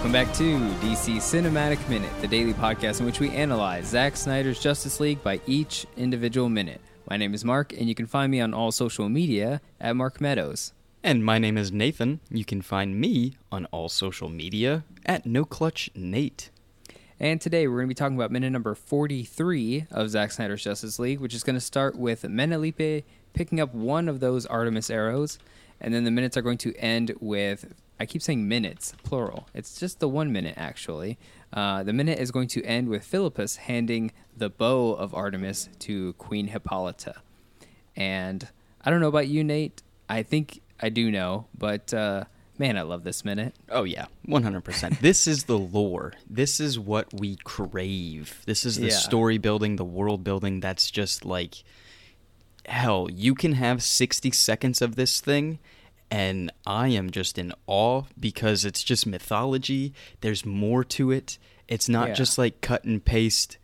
Welcome back to DC Cinematic Minute, the daily podcast in which we analyze Zack Snyder's Justice League by each individual minute. My name is Mark, and you can find me on all social media at Mark Meadows. And my name is Nathan. You can find me on all social media at No Clutch Nate. And today we're going to be talking about minute number 43 of Zack Snyder's Justice League, which is going to start with Menalippe picking up one of those Artemis arrows, and then the minutes are going to end with I keep saying minutes, plural. It's just the one minute, actually. Uh, the minute is going to end with Philippus handing the bow of Artemis to Queen Hippolyta. And I don't know about you, Nate. I think I do know, but uh, man, I love this minute. Oh, yeah, 100%. this is the lore. This is what we crave. This is the Yeah. story building, the world building that's just like hell. You can have 60 seconds of this thing. And I am just in awe because it's just mythology. There's more to it. It's not Yeah. just like cut and paste.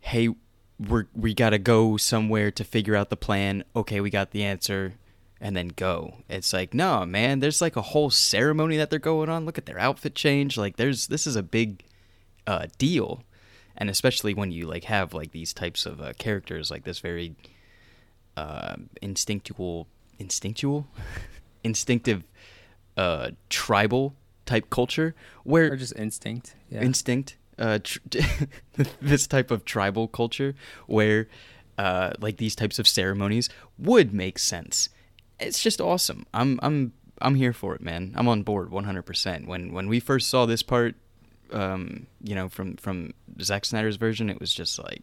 Hey, we're we gotta go somewhere to figure out the plan. Okay, we got the answer, and then go. It's like no, man. There's like a whole ceremony that they're going on. Look at their outfit change. Like there's this is a big uh, deal, and especially when you like have like these types of uh, characters, like this very uh, instinctual, instinctual, instinctive, uh, tribal type culture where Or just instinct. Yeah. instinct uh tr- this type of tribal culture where uh like these types of ceremonies would make sense it's just awesome i'm i'm i'm here for it man i'm on board 100% when when we first saw this part um you know from from Zack Snyder's version it was just like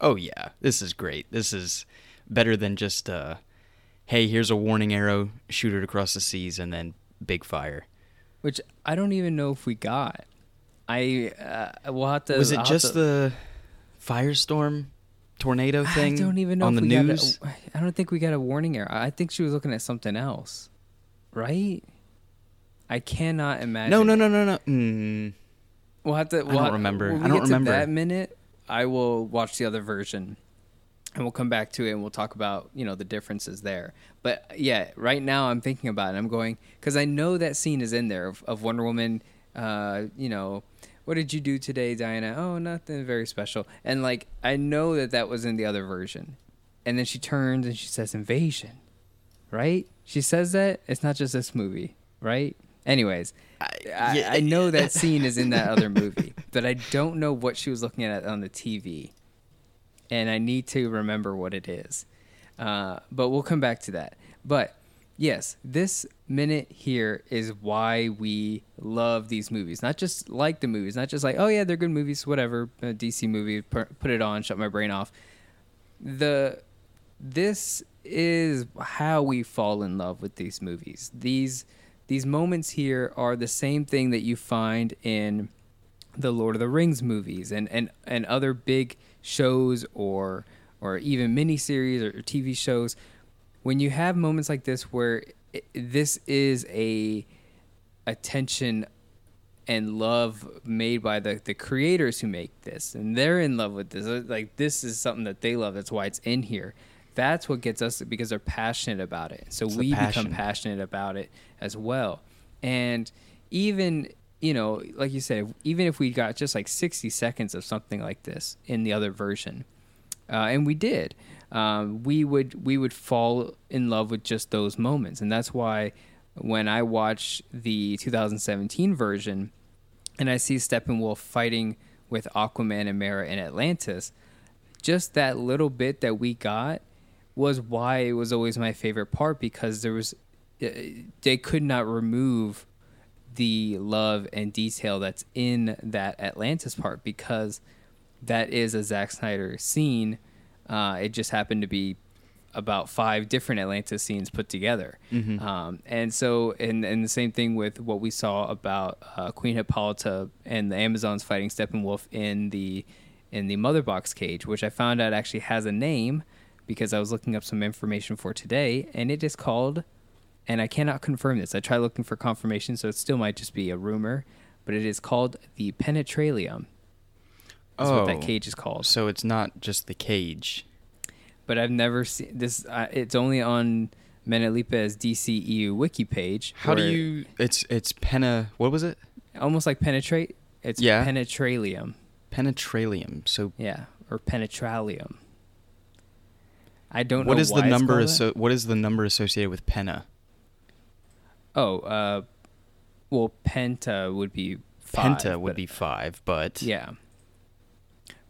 oh yeah this is great this is better than just uh hey here's a warning arrow shoot it across the seas and then big fire Which I don't even know if we got. I uh, we'll have to. was it I'll just to- the firestorm tornado thing I don't even know on if the we news? Got a, I don't think we got a warning error. I think she was looking at something else, right? I cannot imagine. no, no, no, no, no. Mm, We'll have to. We'll don't have- remember. I don't remember. That minute, I will watch the other version, and we'll come back to it and we'll talk about you know the differences there. But yeah, right now I'm thinking about it. I'm going because I know that scene is in there of, of Wonder Woman. Uh, you know, what did you do today, Diana? Oh, nothing very special. And like I know that that was in the other version, and then she turns and she says invasion, right? She says that it's not just this movie, right? Anyways, I, yeah. I know that scene is in that other movie, but I don't know what she was looking at on the TV, and I need to remember what it is. Uh, but we'll come back to that. But yes, this minute here is why we love these movies. Not just like the movies, not just like oh yeah they're good movies, whatever. A DC movie, put it on, shut my brain off. The this is how we fall in love with these movies. These these moments here are the same thing that you find in the Lord of the Rings movies and, and, and other big shows or or even miniseries or TV shows. When you have moments like this where it, this is a attention and love made by the, the creators who make this and they're in love with this Uh, like this is something that they love that's why it's in here. That's what gets us because they're passionate about it. So It's we become passionate about it as well. And even you know like you said even if we got just like 60 seconds of something like this in the other version uh, and we did um, we would we would fall in love with just those moments. And that's why when i watch the 2017 version and i see steppenwolf fighting with aquaman and mera in atlantis just that little bit that we got was why it was always my favorite part because there was uh, they could not remove the love and detail that's in that Atlantis part because that is a Zack Snyder scene. Uh, it just happened to be about five different Atlantis scenes put together. Um, and so, and, and the same thing with what we saw about uh, Queen Hippolyta and the Amazons fighting Steppenwolf in the in the Mother Box cage, which I found out actually has a name because I was looking up some information for today, and it is called and I cannot confirm this. I tried looking for confirmation, so it still might just be a rumor, but it is called the Penetralium. That's what that Oh. cage is called. So it's not just the cage. But I've never seen this. Uh, it's only on Menalippe's DCEU wiki page. How do you? It's it's penna. What was it? almost like penetrate. It's Yeah. penetralium. Penetralium. So Yeah, or penetralium. I don't what know is the number? Asso- what is the number associated with penna? Oh, uh, well, penta would be five, Penta would but- be five, but yeah.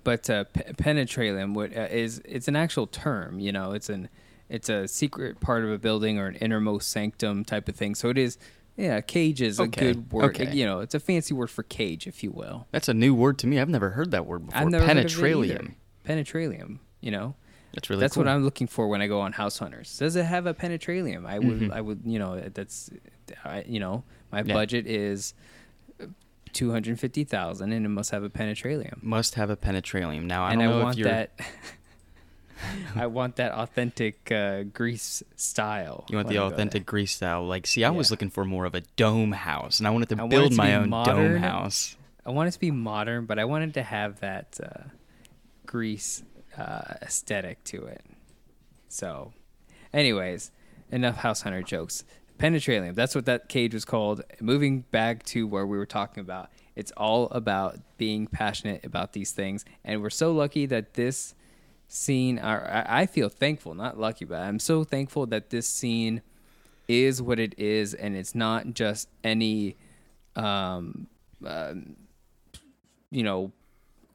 But uh, pe- penetralium would uh, is it's an actual term. You know, it's an it's a secret part of a building or an innermost sanctum type of thing. So it is. Yeah, cage is a good word. okay. You know, it's a fancy word for cage, if you will. that's a new word to me. I've never heard that word before. I've never heard of it either. Penetralium. You know, That's really that's cool. what I'm looking for when I go on House Hunters. Does it have a penetralium? I would, Mhm. I would, you know, that's, I, you know, my Yeah. budget is two hundred fifty thousand, and it must have a penetralium. Must have a penetralium. Now I and don't I want if you're. that. I want that authentic uh, Greece style. You want the authentic Greece style. Like, see, I was looking for more of a dome house, and I wanted to I build to my own dome house. I want it to be modern, but I wanted to have that uh, Greece uh, aesthetic to it. So, anyways, enough House Hunter jokes. Penetralium, that's what that cage was called. Moving back to where we were talking about, it's all about being passionate about these things. And we're so lucky that this scene, or I feel thankful, not lucky, but I'm so thankful that this scene is what it is. And it's not just any, um, um, you know,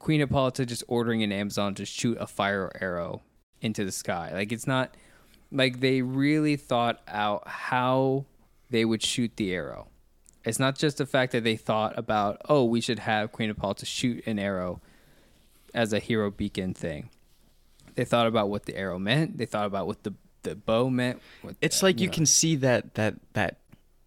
Queen Hippolyta just ordering an Amazon to shoot a fire arrow into the sky. Like it's not like they really thought out how they would shoot the arrow. It's not just the fact that they thought about, oh, we should have Queen Hippolyta shoot an arrow as a hero beacon thing. They thought about what the arrow meant. They thought about what the the bow meant. what It's the- like you know. can see that that that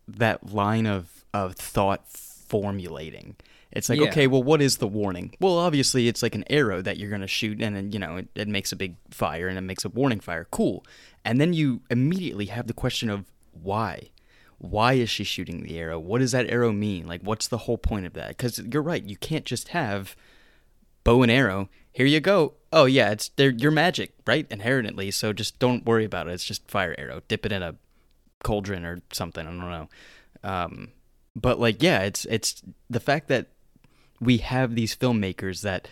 that line of of thought formulating. It's like, Yeah. okay, well, what is the warning? Well, obviously, it's like an arrow that you're gonna shoot, and then you know it, it makes a big fire, and it makes a warning fire. Cool. And then you immediately have the question of why. Why is she shooting the arrow? What does that arrow mean? Like, what's the whole point of that? Because you're right, you can't just have bow and arrow. Here you go. Oh yeah, it's they're your magic, right? Inherently, so just don't worry about it. It's just fire arrow. Dip it in a cauldron or something. I don't know. Um, but like, yeah, it's it's the fact that we have these filmmakers that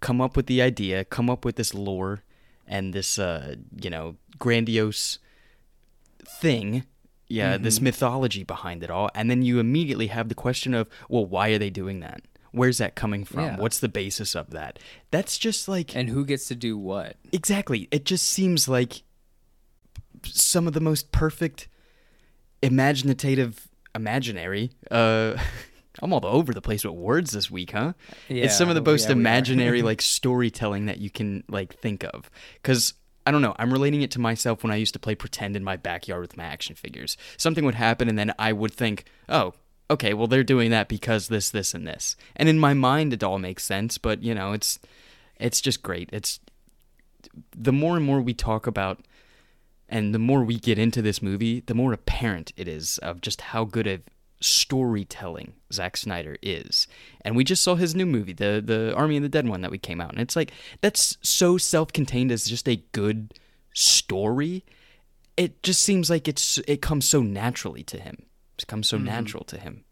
come up with the idea, come up with this lore and this uh, you know grandiose thing. Yeah, this mythology behind it all, and then you immediately have the question of, well, why are they doing that? Where's that coming from? Yeah. What's the basis of that? That's just like and who gets to do what? Exactly. It just seems like some of the most perfect imaginative imaginary uh I'm all over the place with words this week, huh? it's some of the most yeah, imaginary like storytelling that you can like think of. Cuz I don't know, I'm relating it to myself when I used to play pretend in my backyard with my action figures. Something would happen and then I would think, "Oh, okay, well they're doing that because this this and this." And in my mind it all makes sense, but you know, it's it's just great. It's the more and more we talk about and the more we get into this movie, the more apparent it is of just how good of storytelling Zack Snyder is. And we just saw his new movie, the the Army of the Dead one that we came out, and it's like that's so self-contained as just a good story. It just seems like it's it comes so naturally to him. It comes so Mm-hmm. natural to him.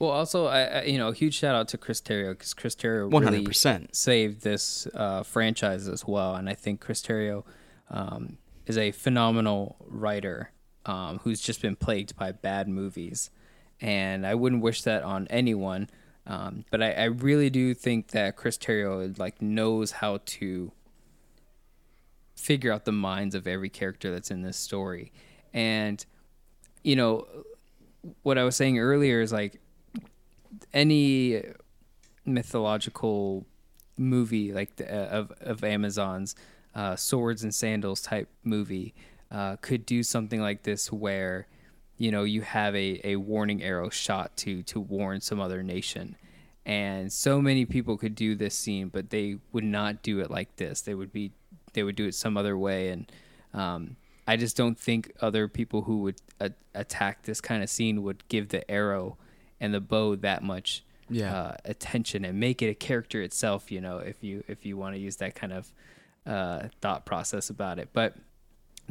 Well, also, I, I you know, a huge shout out to Chris Terrio because Chris Terrio really hundred percent. saved this uh, franchise as well, and I think Chris Terrio um, is a phenomenal writer um, who's just been plagued by bad movies, and I wouldn't wish that on anyone. Um, but I, I really do think that Chris Terrio like knows how to figure out the minds of every character that's in this story, and you know what I was saying earlier is like any mythological movie like the, uh, of of Amazon's uh, swords and sandals type movie uh, could do something like this where you know you have a, a warning arrow shot to to warn some other nation and so many people could do this scene but they would not do it like this they would be they would do it some other way and um, I just don't think other people who would a- attack this kind of scene would give the arrow and the bow that much Yeah. uh, attention and make it a character itself. You know, if you if you want to use that kind of uh, thought process about it, but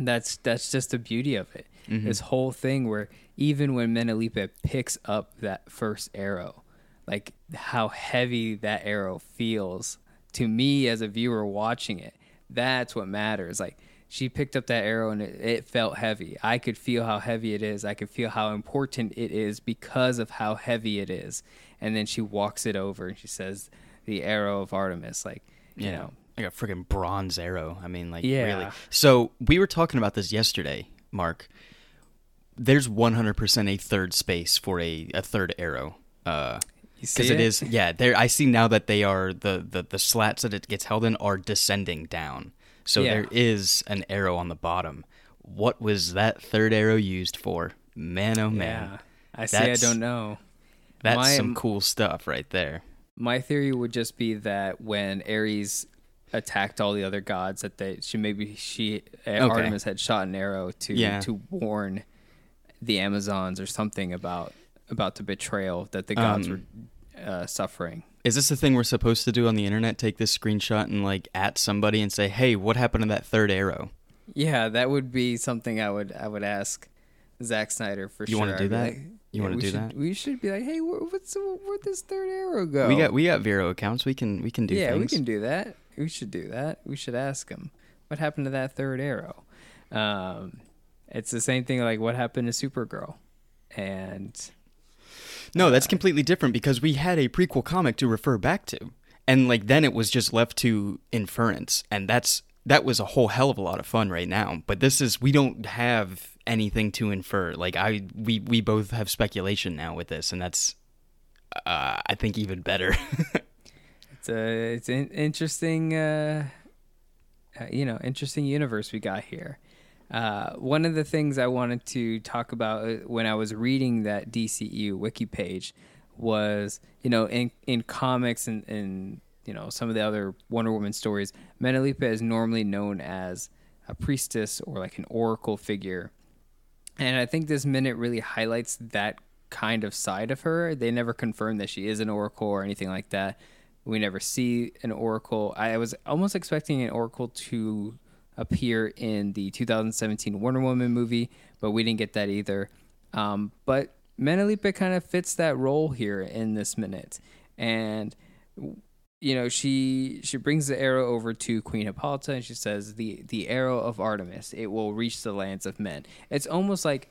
that's that's just the beauty of it. Mm-hmm. This whole thing where even when Menalippe picks up that first arrow, like how heavy that arrow feels to me as a viewer watching it. That's what matters. Like she picked up that arrow and it, it felt heavy. I could feel how heavy it is. I could feel how important it is because of how heavy it is. And then she walks it over and she says, "The arrow of Artemis." Like you Yeah. know, Like a freaking bronze arrow. I mean, like, Yeah. really. So we were talking about this yesterday, Mark. There's 100% a third space for a, a third arrow. Uh, because it is yeah there i see now that they are the, the the slats that it gets held in are descending down so Yeah. there is an arrow on the bottom what was that third arrow used for man oh man Yeah, I see. I don't know. that's My- some cool stuff right there My theory would just be that when Ares attacked all the other gods, that they she maybe she uh, Artemis had shot an arrow to Yeah. to warn the Amazons or something about about the betrayal that the gods Um, were uh, suffering. is this the thing we're supposed to do on the internet take this screenshot and like at somebody and say hey what happened to that third arrow Yeah, that would be something I would I would ask Zack Snyder for You sure. wanna do I'd that? like, You yeah, wanna we do should- that? We should be like, hey, where, what's where'd this third arrow go? we got we got vero accounts we can we can do yeah, things we can do that. We should do that. We should ask him what happened to that third arrow. Um, it's the same thing like what happened to Supergirl, and No, that's completely different because we had a prequel comic to refer back to. And like then it was just left to inference and that's that was a whole hell of a lot of fun right now. But this is we don't have anything to infer. Like I we we both have speculation now with this and that's uh, I think even better. it's a it's an interesting, uh, uh, you know, interesting universe we got here. Uh, one of the things I wanted to talk about uh, when I was reading that DCU wiki page was, you know, in in comics and, and you know some of the other Wonder Woman stories, Menalippe is normally known as a priestess or like an oracle figure, and I think this minute really highlights that kind of side of her. They never confirm that she is an oracle or anything like that. We never see an oracle. I was almost expecting an oracle to appear in the 2017 Wonder Woman movie, but we didn't get that either. Um, but Menalippe kind of fits that role here in this minute, and you know she she brings the arrow over to Queen Hippolyta and she says the the arrow of Artemis it will reach the lands of men. It's almost like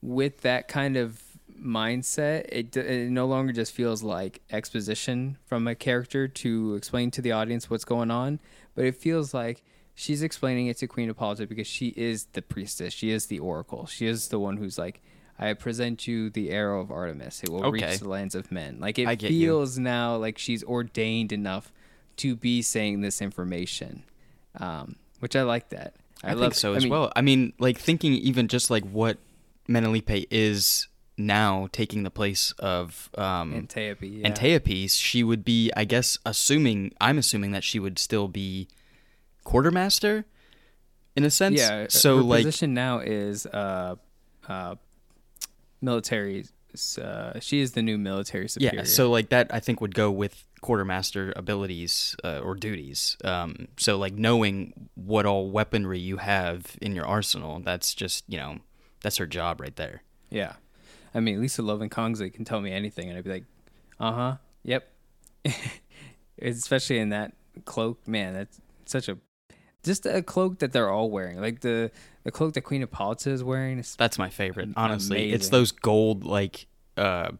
with that kind of mindset, it, it no longer just feels like exposition from a character to explain to the audience what's going on, but it feels like she's explaining it to Queen Hippolyta because she is the priestess, she is the oracle, she is the one who's like, I present you the arrow of Artemis. It will Okay. reach the lands of men. Like it get you. feels now like she's ordained enough to be saying this information, um, which I like that. I, love think so I as mean, well. I mean, like thinking even just like what Menalippe is now taking the place of um Antiope, yeah. Antiope, she would be, I guess, assuming I'm assuming that she would still be quartermaster in a sense. Yeah. So her like, position now is uh, uh, military. Uh, she is the new military superior. yeah. So like that, I think would go with quartermaster abilities uh, or duties. Um, so like knowing what all weaponry you have in your arsenal, that's just you know that's her job right there. yeah. I mean, Lisa Loven Kongsli can tell me anything, and I'd be like, uh huh, yep. Especially in that cloak, man. That's such a just a cloak that they're all wearing, like the the cloak that Queen Hippolyta is wearing. Is That's my favorite, honestly. It's those gold like uh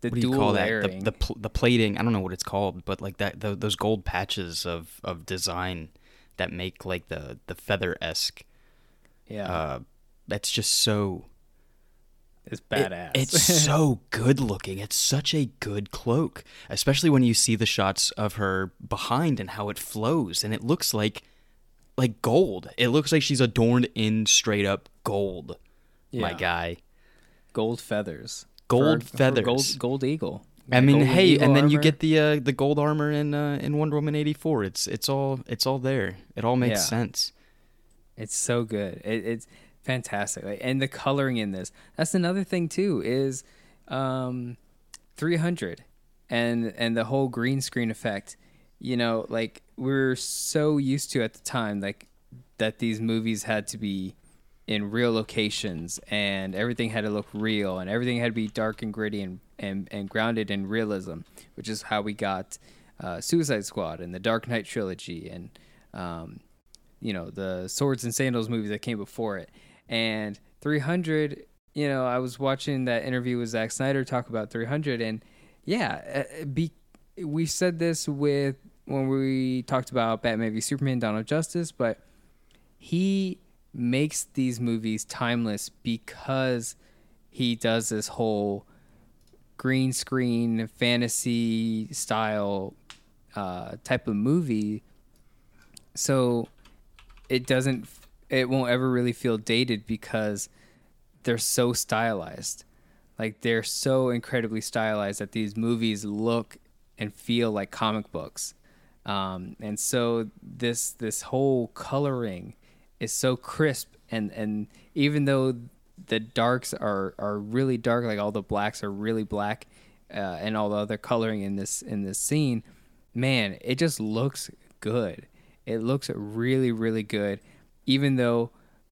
the what do you call that? The the, pl- the plating. I don't know what it's called, but like that tho- those gold patches of of design that make like the the feather esque. yeah, Uh, that's just so. It's it- badass. it's so good looking. It's such a good cloak, especially when you see the shots of her behind and how it flows, and it looks like like gold. It looks like she's adorned in straight up gold. Yeah. My guy. gold feathers. Gold For- for feathers. gold, gold eagle. I mean, golden hey, and then you get the uh, the gold armor in uh, in Wonder Woman eighty four. It's it's all it's all there. It all makes Yeah. sense. It's so good. It, it's fantastic. And the coloring in this. That's another thing too. Is um, 300 and and the whole green screen effect. You know, like we're so used to at the time, like that these movies had to be in real locations and everything had to look real and everything had to be dark and gritty and and and grounded in realism, which is how we got uh, Suicide Squad and the Dark Knight trilogy and um, you know the Swords and Sandals movies that came before it. And 300, you know, I was watching that interview with Zack Snyder talk about 300, and yeah, uh, be we said this with when we talked about Batman v Superman: Dawn of Justice, but he makes these movies timeless because he does this whole green screen fantasy style uh, type of movie. So it doesn't, it won't ever really feel dated because they're so stylized. Like they're so incredibly stylized that these movies look and feel like comic books. Um, and so this this whole coloring is so crisp and and even though the darks are are really dark like all the blacks are really black uh, and all the other coloring in this in this scene man it just looks good it looks really really good even though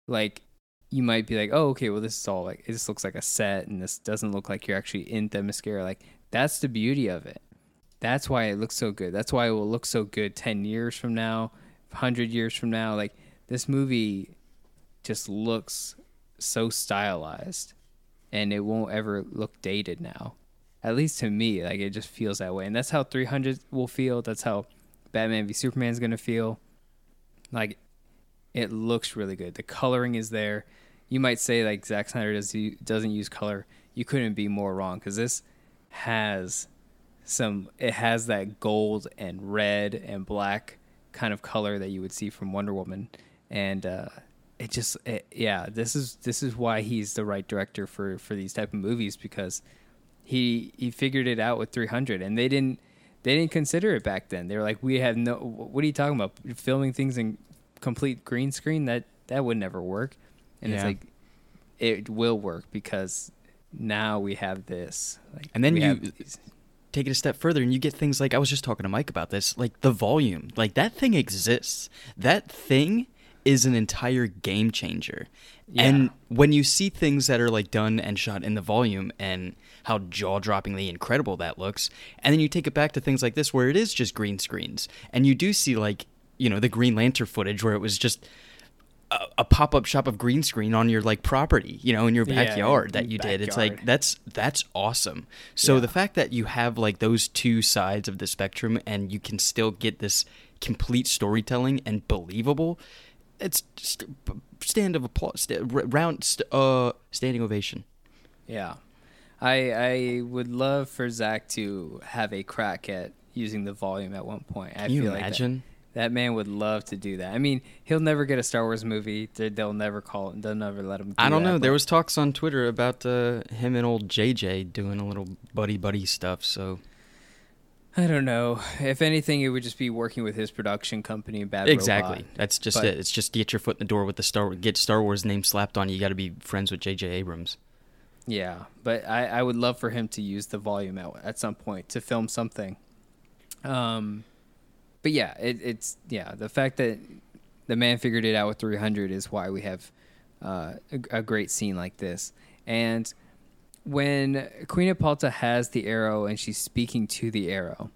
like you might be like oh okay well this is all like this looks like a set and this doesn't look like you're actually in the Themyscira like that's the beauty of it that's why it looks so good that's why it will look so good 10 years from now 100 years from now like this movie just looks so stylized and it won't ever look dated now. At least to me, like it just feels that way. And that's how 300 will feel. That's how Batman v Superman is going to feel. Like it looks really good. The coloring is there. You might say like Zack Snyder does doesn't use color. You couldn't be more wrong cuz this has some it has that gold and red and black kind of color that you would see from Wonder Woman and uh, it just it, yeah this is this is why he's the right director for for these type of movies because he he figured it out with 300 and they didn't they didn't consider it back then they were like we have no what are you talking about filming things in complete green screen that that would never work and Yeah. it's like it will work because now we have this like And then you- take it a step further and you get things like I was just talking to Mike about this, like the volume. Like that thing exists. That thing is an entire game changer. Yeah. And when you see things that are like done and shot in the volume and how jaw-droppingly incredible that looks, and then you take it back to things like this where it is just green screens and you do see like, you know, the Green Lantern footage where it was just a, a pop-up shop of green screen on your like property, you know, in your Yeah, backyard that you did. It's like that's that's awesome. So Yeah. the fact that you have like those two sides of the spectrum and you can still get this complete storytelling and believable, it's just stand of applause, st- round st- uh standing ovation. Yeah, I I would love for Zack to have a crack at using the volume at one point. I Can you feel like that- man would love to do that. I mean, he'll never get a Star Wars movie. They- They'll never call it. They'll never let him. Do I don't that, know. There was talks on Twitter about uh, him and old JJ doing a little buddy buddy stuff. So I don't know. If anything, it would just be working with his production company, Bad exactly, Robot. that's just But- it. It's just get your foot in the door with the Star get Star Wars name slapped on you. You got to be friends with JJ Abrams. Yeah, but I, I would love for him to use the volume at, at some point to film something. Um, but yeah, it, it's yeah the fact that the man figured it out with 300 is why we have uh, a, a great scene like this. And when Queen Hippolyta has the arrow and she's speaking to the arrow,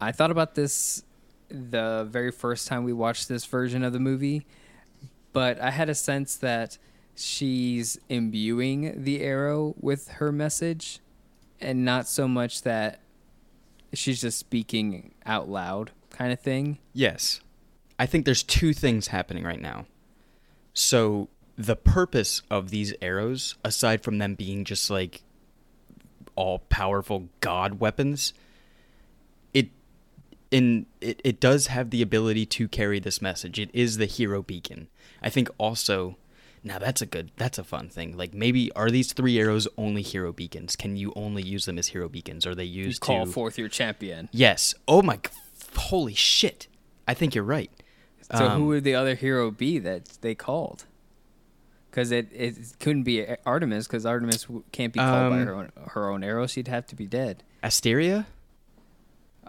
I thought about this the very first time we watched this version of the movie, but I had a sense that she's imbuing the arrow with her message and not so much that she's just speaking out loud kind of thing. Yes. I think there's two things happening right now. So, the purpose of these arrows, aside from them being just like all powerful god weapons, it in it, it does have the ability to carry this message. It is the hero beacon. I think also now that's a good that's a fun thing. Like maybe are these three arrows only hero beacons? Can you only use them as hero beacons? Are they You used call to forth your champion. Yes. Oh my holy shit. I think you're right. So Um, who would the other hero be that they called? Because it, it couldn't be Artemis because Artemis can't be called by Um, her own her own arrow. She'd have to be dead. Asteria?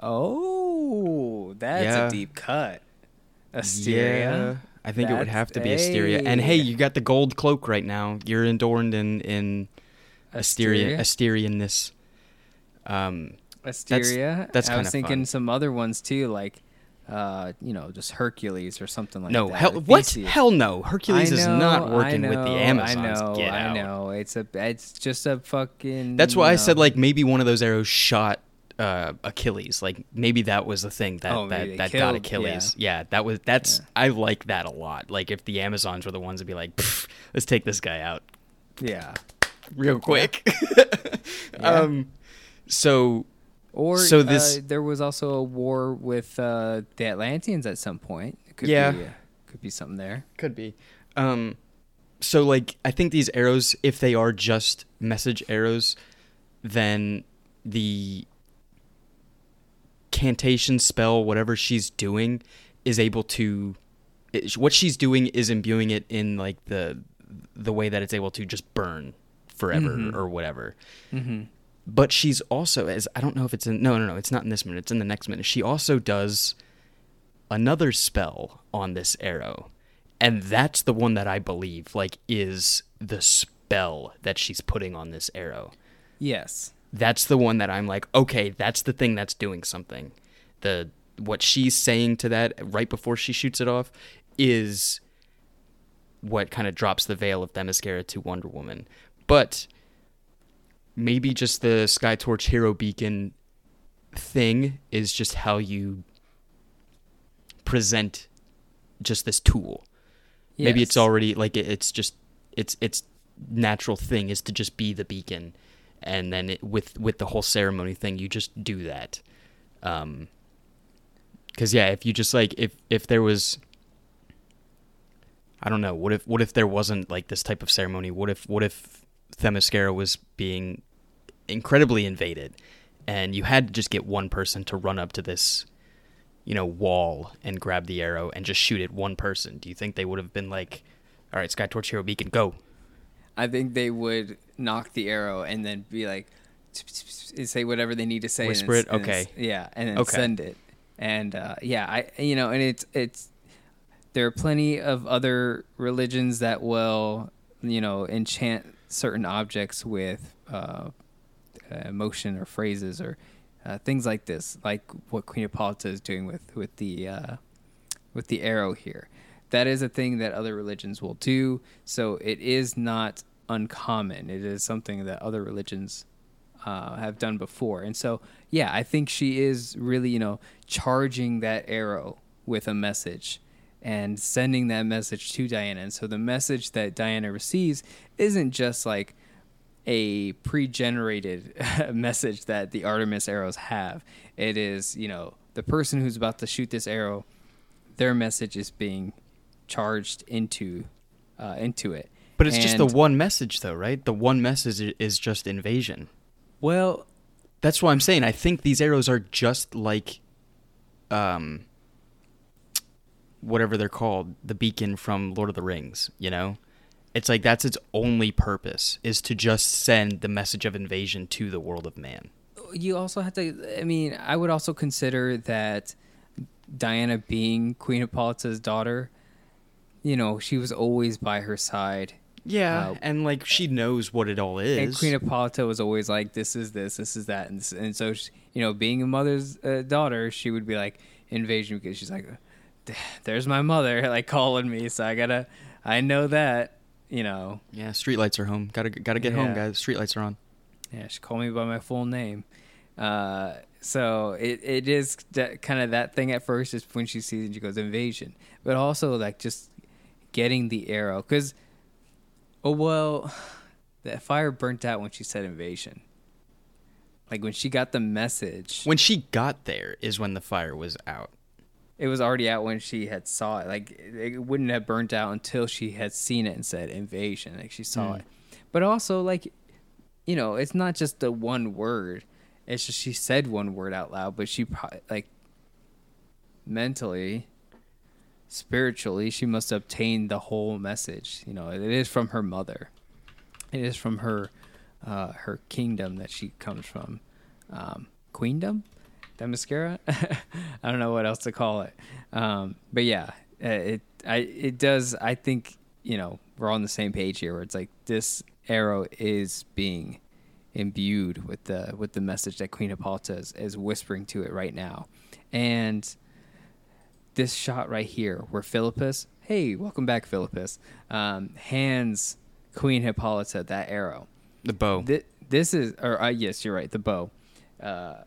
Oh, that's Yeah. a deep cut. Asteria. Yeah, I think it would have to be Asteria. And hey, hey. you got the gold cloak right now. You're adorned in in Asteria, Asteria? Asterianness. Um, Asteria. that's I was thinking fun. some other ones too, like uh, you know, just Hercules or something like no, that. No, hell, what? Hell no. Hercules I is not working with the know, Amazons. I know, Get I know. It's a, it's just a fucking. That's why you I said like maybe one of those arrows shot uh, Achilles. Like maybe that was the thing that Oh, that, that got Achilles. Yeah. that was that's I like that a lot. Like if the Amazons were the ones to be like, let's take this guy out yeah. real quick. Yeah. Um, so Or So uh, this- there was also a war with uh, the Atlanteans at some point. It could Yeah. be, uh, could be something there. Could be. Um, so like I think these arrows, if they are just message arrows, then the cantation spell, whatever she's doing, is able to. It, what she's doing is imbuing it in like the the way that it's able to just burn forever Mhm. or whatever. Mm-hmm. But she's also as I don't know if it's in no no no it's not in this minute it's in the next minute. She also does another spell on this arrow, and that's the one that I believe like is the spell that she's putting on this arrow. Yes. That's the one that I'm like okay that's the thing that's doing something. The what she's saying to that right before she shoots it off is what kind of drops the veil of Themyscira to Wonder Woman. But maybe just the Sky Torch Hero Beacon thing is just how you present just this tool. Maybe it's already like it's just it's it's natural thing is to just be the beacon, and then it, with with the whole ceremony thing, you just do that. Um, because yeah, if you just like if if there was I don't know. What if what if there wasn't like this type of ceremony? What if what if Themyscira was being incredibly invaded, and you had to just get one person to run up to this, you know, wall and grab the arrow and just shoot at one person? Do you think they would have been like, "All right, Sky Torch Hero Beacon, go"? I think they would knock the arrow and then be like, say whatever they need to say. Whisper it? Okay. Yeah, and then send it. And uh, yeah, I you know, and it's it's there are plenty of other religions that will you know enchant certain objects with uh, uh, emotion or phrases or uh, things like this, like what Queen Hippolyta is doing with with the uh, with the arrow here. That is a thing that other religions will do. So it is not uncommon. It is something that other religions uh, have done before. And so, yeah, I think she is really, you know, charging that arrow with a message and sending that message to Diana. And so the message that Diana receives isn't just like a pre-generated message that the Artemis arrows have. It is, you know, the person who's about to shoot this arrow, their message is being charged into uh, into it. But it's just the one message, though, right? The one message is just invasion. Well, That's why I'm saying I think these arrows are just like, um, whatever they're called, the beacon from Lord of the Rings. You know, it's like that's its only purpose is to just send the message of invasion to the world of man. you also have to i mean i would also consider that diana being queen of hippolyta's daughter you know she was always by her side Yeah, Uh, and like she knows what it all is. and queen hippolyta was always like this is this this is that and, this, and so she, you know being a mother's uh, daughter she would be like invasion because she's like there's my mother like calling me so i gotta i know that you know yeah, streetlights are home. Gotta gotta get home, Yeah. guys. Streetlights are on. Yeah, she called me by my full name. Uh, so it, it is that, kind of that thing at first is when she sees it, and she goes invasion, but also like just getting the arrow because, oh well, that fire burnt out when she said invasion. Like when she got the message, When she got there is when the fire was out. it was already out when she had saw it. Like it wouldn't have burnt out until she had seen it and said invasion. Like she saw Mm. it, but also like, you know, it's not just the one word. It's just she said one word out loud, but she probably like mentally, spiritually, she must obtain the whole message. You know, it is from her mother. It is from her, uh, her kingdom that she comes from, um, queendom, Themyscira. I don't know what else to call it, um, but yeah, uh, it I it does. I think you know we're on the same page here. Where it's like this arrow is being imbued with the with the message that Queen Hippolyta is, is whispering to it right now. And this shot right here, where Philippus, hey, welcome back, Philippus, um, hands Queen Hippolyta that arrow. The bow. Th- this is, or uh, yes, you're right, the bow. Uh,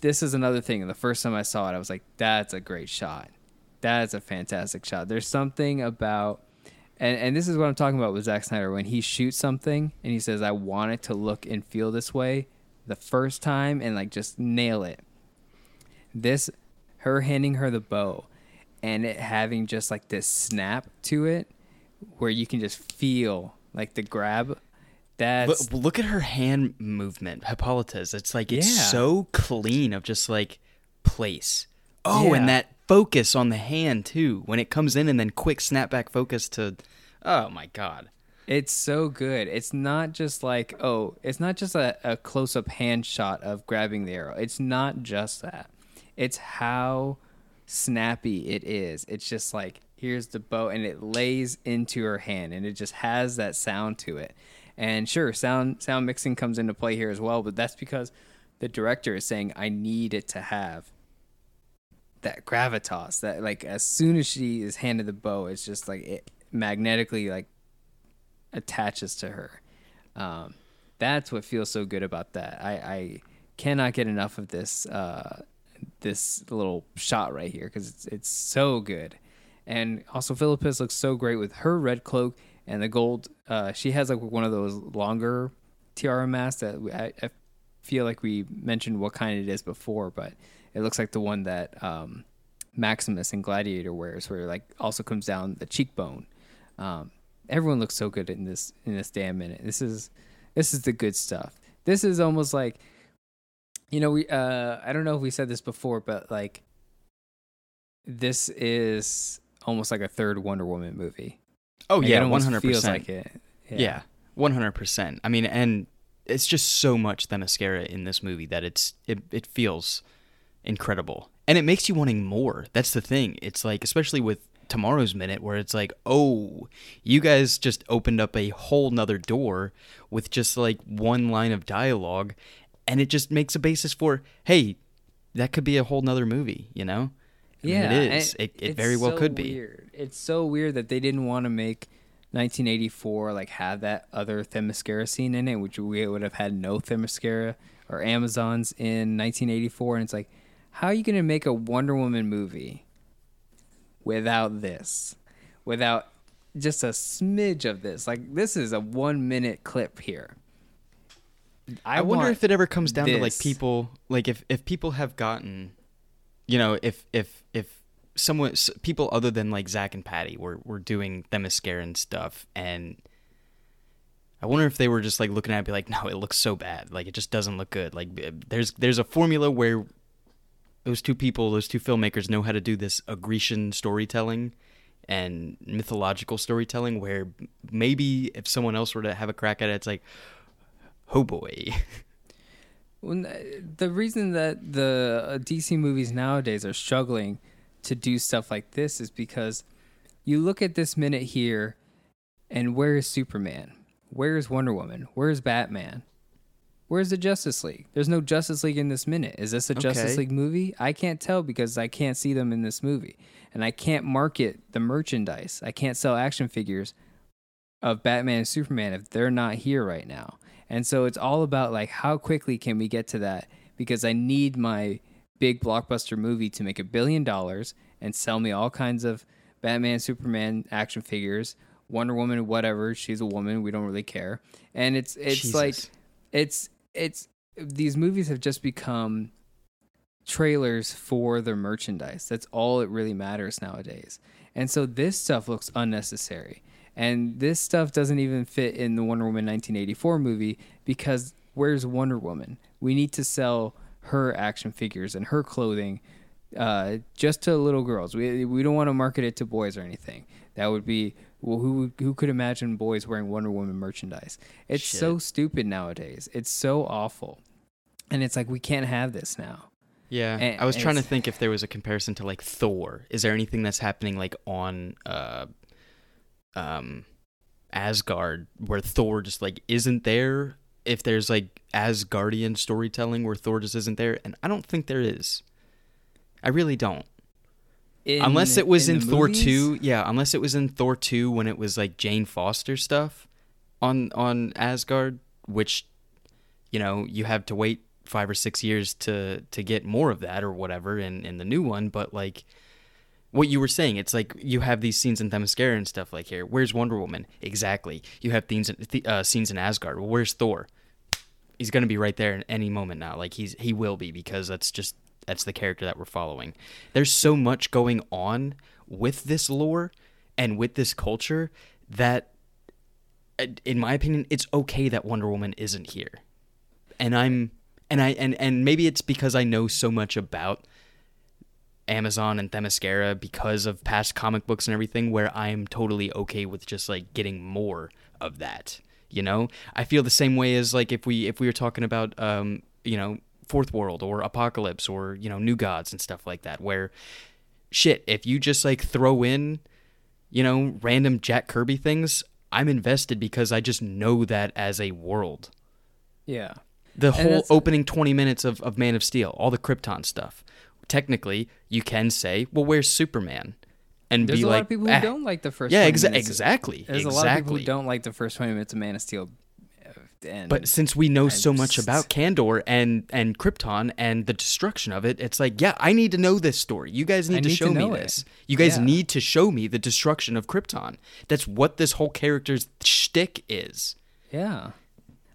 this is another thing. The first time I saw it, I was like, that's a great shot. That's a fantastic shot. There's something about, and, and this is what I'm talking about with Zack Snyder. When he shoots something and he says, I want it to look and feel this way the first time and like just nail it. This, her handing her the bow and it having just like this snap to it where you can just feel like the grab. That's Look, look at her hand movement, Hippolyta's. It's like it's Yeah. so clean of just like place. Oh, Yeah. and that focus on the hand too when it comes in, and then quick snapback focus to. Oh my god. It's so good. It's not just like, oh, it's not just a, a close up hand shot of grabbing the arrow. It's not just that. It's how snappy it is. It's just like, here's the bow, and it lays into her hand, and it just has that sound to it. And sure, sound sound mixing comes into play here as well, but that's because the director is saying, I need it to have that gravitas that like as soon as she is handed the bow it's just like it magnetically like attaches to her um that's what feels so good about that i i cannot get enough of this uh this little shot right here because it's it's so good. And also philippus looks so great with her red cloak and the gold uh she has like one of those longer tiara masks that I, I feel like we mentioned what kind it is before but it looks like the one that um maximus and gladiator wears where it like also comes down the cheekbone. Um everyone looks so good in this in this damn minute. This is this is the good stuff. This is almost like you know we uh i don't know if we said this before but like this is almost like a third wonder woman movie Oh Like, yeah, it one hundred feels percent. like it Yeah, one hundred percent. I mean, and it's just so much Themyscira in this movie that it's it it feels incredible, and it makes you wanting more. That's the thing. It's like, especially with tomorrow's minute, where it's like, oh, you guys just opened up a whole nother door with just like one line of dialogue, and it just makes a basis for, hey, that could be a whole nother movie. You know? Yeah, it is. and It, it very well so could be. Weird. It's so weird that they didn't want to make 1984 like have that other Themyscira scene in it, which we would have had no Themyscira or Amazons in 1984. And it's like, how are you going to make a Wonder Woman movie without this? Without just a smidge of this? Like, this is a one minute clip here. I, wonder if it ever comes down to like people like if if people have gotten you know if if if someone people other than like Zack and Patty were were doing Themyscira and stuff and I wonder if they were just like looking at it and be like no it looks so bad. Like it just doesn't look good. Like there's there's a formula where those two people those two filmmakers know how to do this Grecian storytelling and mythological storytelling where maybe if someone else were to have a crack at it it's like oh boy When the reason that the uh, DC movies nowadays are struggling to do stuff like this is because you look at this minute here, and where is Superman? Where is Wonder Woman? Where is Batman? Where's the Justice League? There's no Justice League in this minute. Is this a Justice League movie? I can't tell because I can't see them in this movie. And I can't market the merchandise. I can't sell action figures of Batman and Superman if they're not here right now. And so it's all about like how quickly can we get to that because I need my big blockbuster movie to make a billion dollars and sell me all kinds of Batman, Superman action figures, Wonder Woman, whatever. She's a woman. We don't really care. And it's it's like it's it's these movies have just become trailers for their merchandise. That's all it really matters nowadays. And so this stuff looks unnecessary. And this stuff doesn't even fit in the Wonder Woman 1984 movie because where's Wonder Woman? We need to sell her action figures and her clothing uh, just to little girls. We we don't want to market it to boys or anything. That would be well, who who could imagine boys wearing Wonder Woman merchandise? It's Shit. so stupid nowadays. It's so awful, and it's like we can't have this now. Yeah, And I was trying to think if there was a comparison to like Thor. Is there anything that's happening like on uh, um, Asgard where Thor just like isn't there. If there's like Asgardian storytelling where Thor just isn't there, and I don't think there is. I really don't. In- unless it was in, the Thor movies? 2, yeah, unless it was in Thor 2 when it was like Jane Foster stuff on on Asgard, which you know, you have to wait 5 or 6 years to to get more of that or whatever in in the new one, but like what you were saying, it's like you have these scenes in Themyscira and stuff like here. Where's Wonder Woman? Exactly. You have scenes in, uh, scenes in Asgard. Well, where's Thor? He's to be right there in any moment now. Like he's he will be because that's just that's the character that we're following. There's so much going on with this lore and with this culture that uh, in my opinion it's okay that Wonder Woman isn't here. And I'm and I and and maybe it's because I know so much about Amazon and Themyscira because of past comic books and everything where I'm totally okay with just like getting more of that. You know? I feel the same way as like if we if we were talking about um, you know, Fourth World or Apocalypse or, you know, New Gods and stuff like that where shit, if you just like throw in, you know, random Jack Kirby things, I'm invested because I just know that as a world Yeah. the And whole opening 20 minutes of, of Man of Steel, all the Krypton stuff. Technically, you can say, well, where's Superman? And There's be a like, lot of people who "Ah." don't like the first. Yeah, 20 exa- exactly. There's exactly. a lot of people who don't like the first 20 minutes of Man of Steel. uh, And But since we know so much about Kandor and and Krypton and the destruction of it, it's like, yeah, I need to know this story. You guys need to show to me it. this. You guys Yeah. need to show me the destruction of Krypton. That's what this whole character's shtick is. Yeah,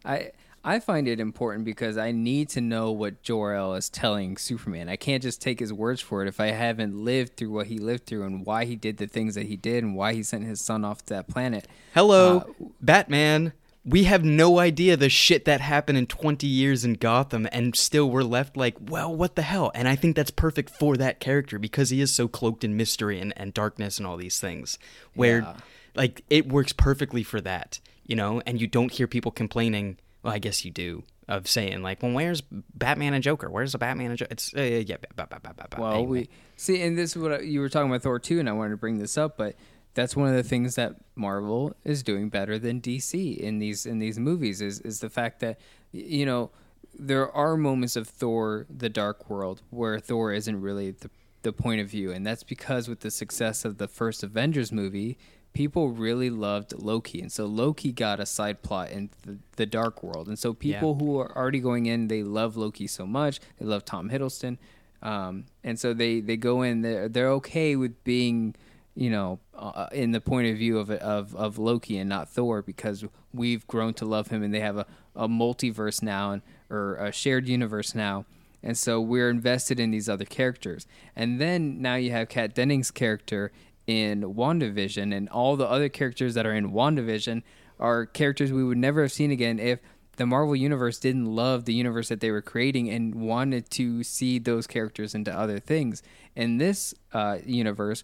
I I find it important because I need to know what Jor El is telling Superman. I can't just take his words for it if I haven't lived through what he lived through and why he did the things that he did and why he sent his son off to that planet. Hello, Uh, Batman. We have no idea the shit that happened in 20 years in Gotham, and still we're left like, well, what the hell? And I think that's perfect for that character because he is so cloaked in mystery and, and darkness and all these things. Where, Yeah. like, it works perfectly for that, you know? And you don't hear people complaining, well, I guess you do, of saying, like, well, where's Batman and Joker? Where's the Batman and Joker? It's, uh, yeah, ba- ba- ba- ba- ba- Well, anyway. we see, and this is what I- you were talking about Thor two, and I wanted to bring this up, but that's one of the things that Marvel is doing better than DC in these in these movies is is the fact that you know there are moments of Thor: The Dark World where Thor isn't really the the point of view, and that's because with the success of the first Avengers movie. People really loved Loki, and so Loki got a side plot in the, the Dark World, and so people who are already going in, they love Loki so much. They love Tom Hiddleston, um, and so they they go in. They're they're okay with being, you know, uh, in the point of view of of of Loki and not Thor because we've grown to love him, and they have a, a multiverse now and or a shared universe now. And so we're invested in these other characters. And then now you have Kat Dennings' character in WandaVision, and all the other characters that are in WandaVision are characters we would never have seen again if the Marvel Universe didn't love the universe that they were creating and wanted to see those characters into other things. In this uh, universe,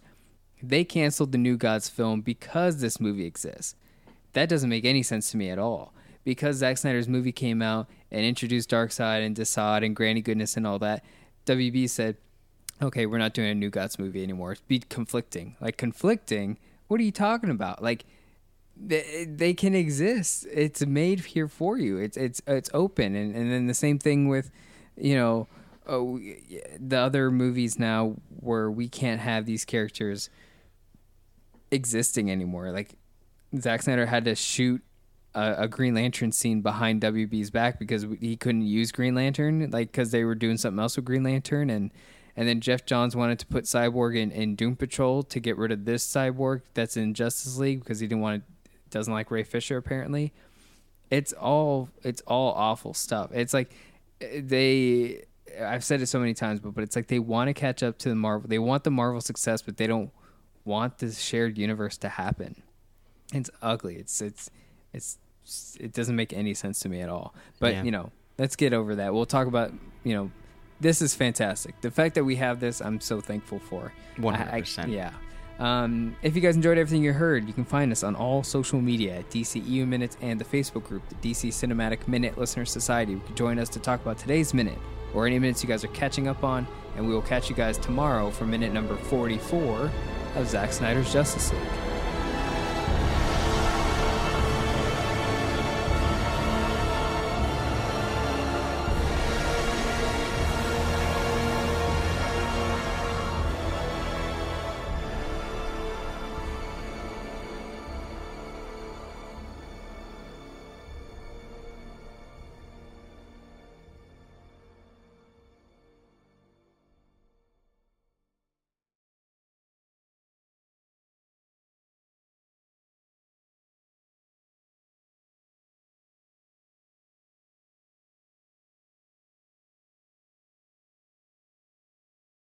they canceled the New Gods film because this movie exists. That doesn't make any sense to me at all. Because Zack Snyder's movie came out and introduced Darkseid and Desaad and Granny Goodness and all that, WB said, okay, we're not doing a New Gods movie anymore. It's be conflicting. Like, conflicting? What are you talking about? Like, they, they can exist. It's made here for you. It's it's it's open, and and then the same thing with, you know, oh, the other movies now where we can't have these characters existing anymore. Like Zack Snyder had to shoot a, a Green Lantern scene behind WB's back because he couldn't use Green Lantern, like because they were doing something else with Green Lantern, and and then Geoff Johns wanted to put Cyborg in, in Doom Patrol to get rid of this Cyborg that's in Justice League because he didn't want to, doesn't like Ray Fisher apparently. It's all it's all awful stuff. It's like they I've said it so many times, but but it's like they want to catch up to the Marvel. They want the Marvel success, but they don't want this shared universe to happen. It's ugly. It's it's it's it doesn't make any sense to me at all. But Yeah. you know, let's get over that. We'll talk about you know, this is fantastic. The fact that we have this, I'm so thankful for. One I- hundred I-. Yeah. Um, if you guys enjoyed everything you heard, you can find us on all social media at DCEU Minutes and the Facebook group, the DC Cinematic Minute Listener Society. You can join us to talk about today's minute or any minutes you guys are catching up on, and we will catch you guys tomorrow for minute number 44 of Zack Snyder's Justice League.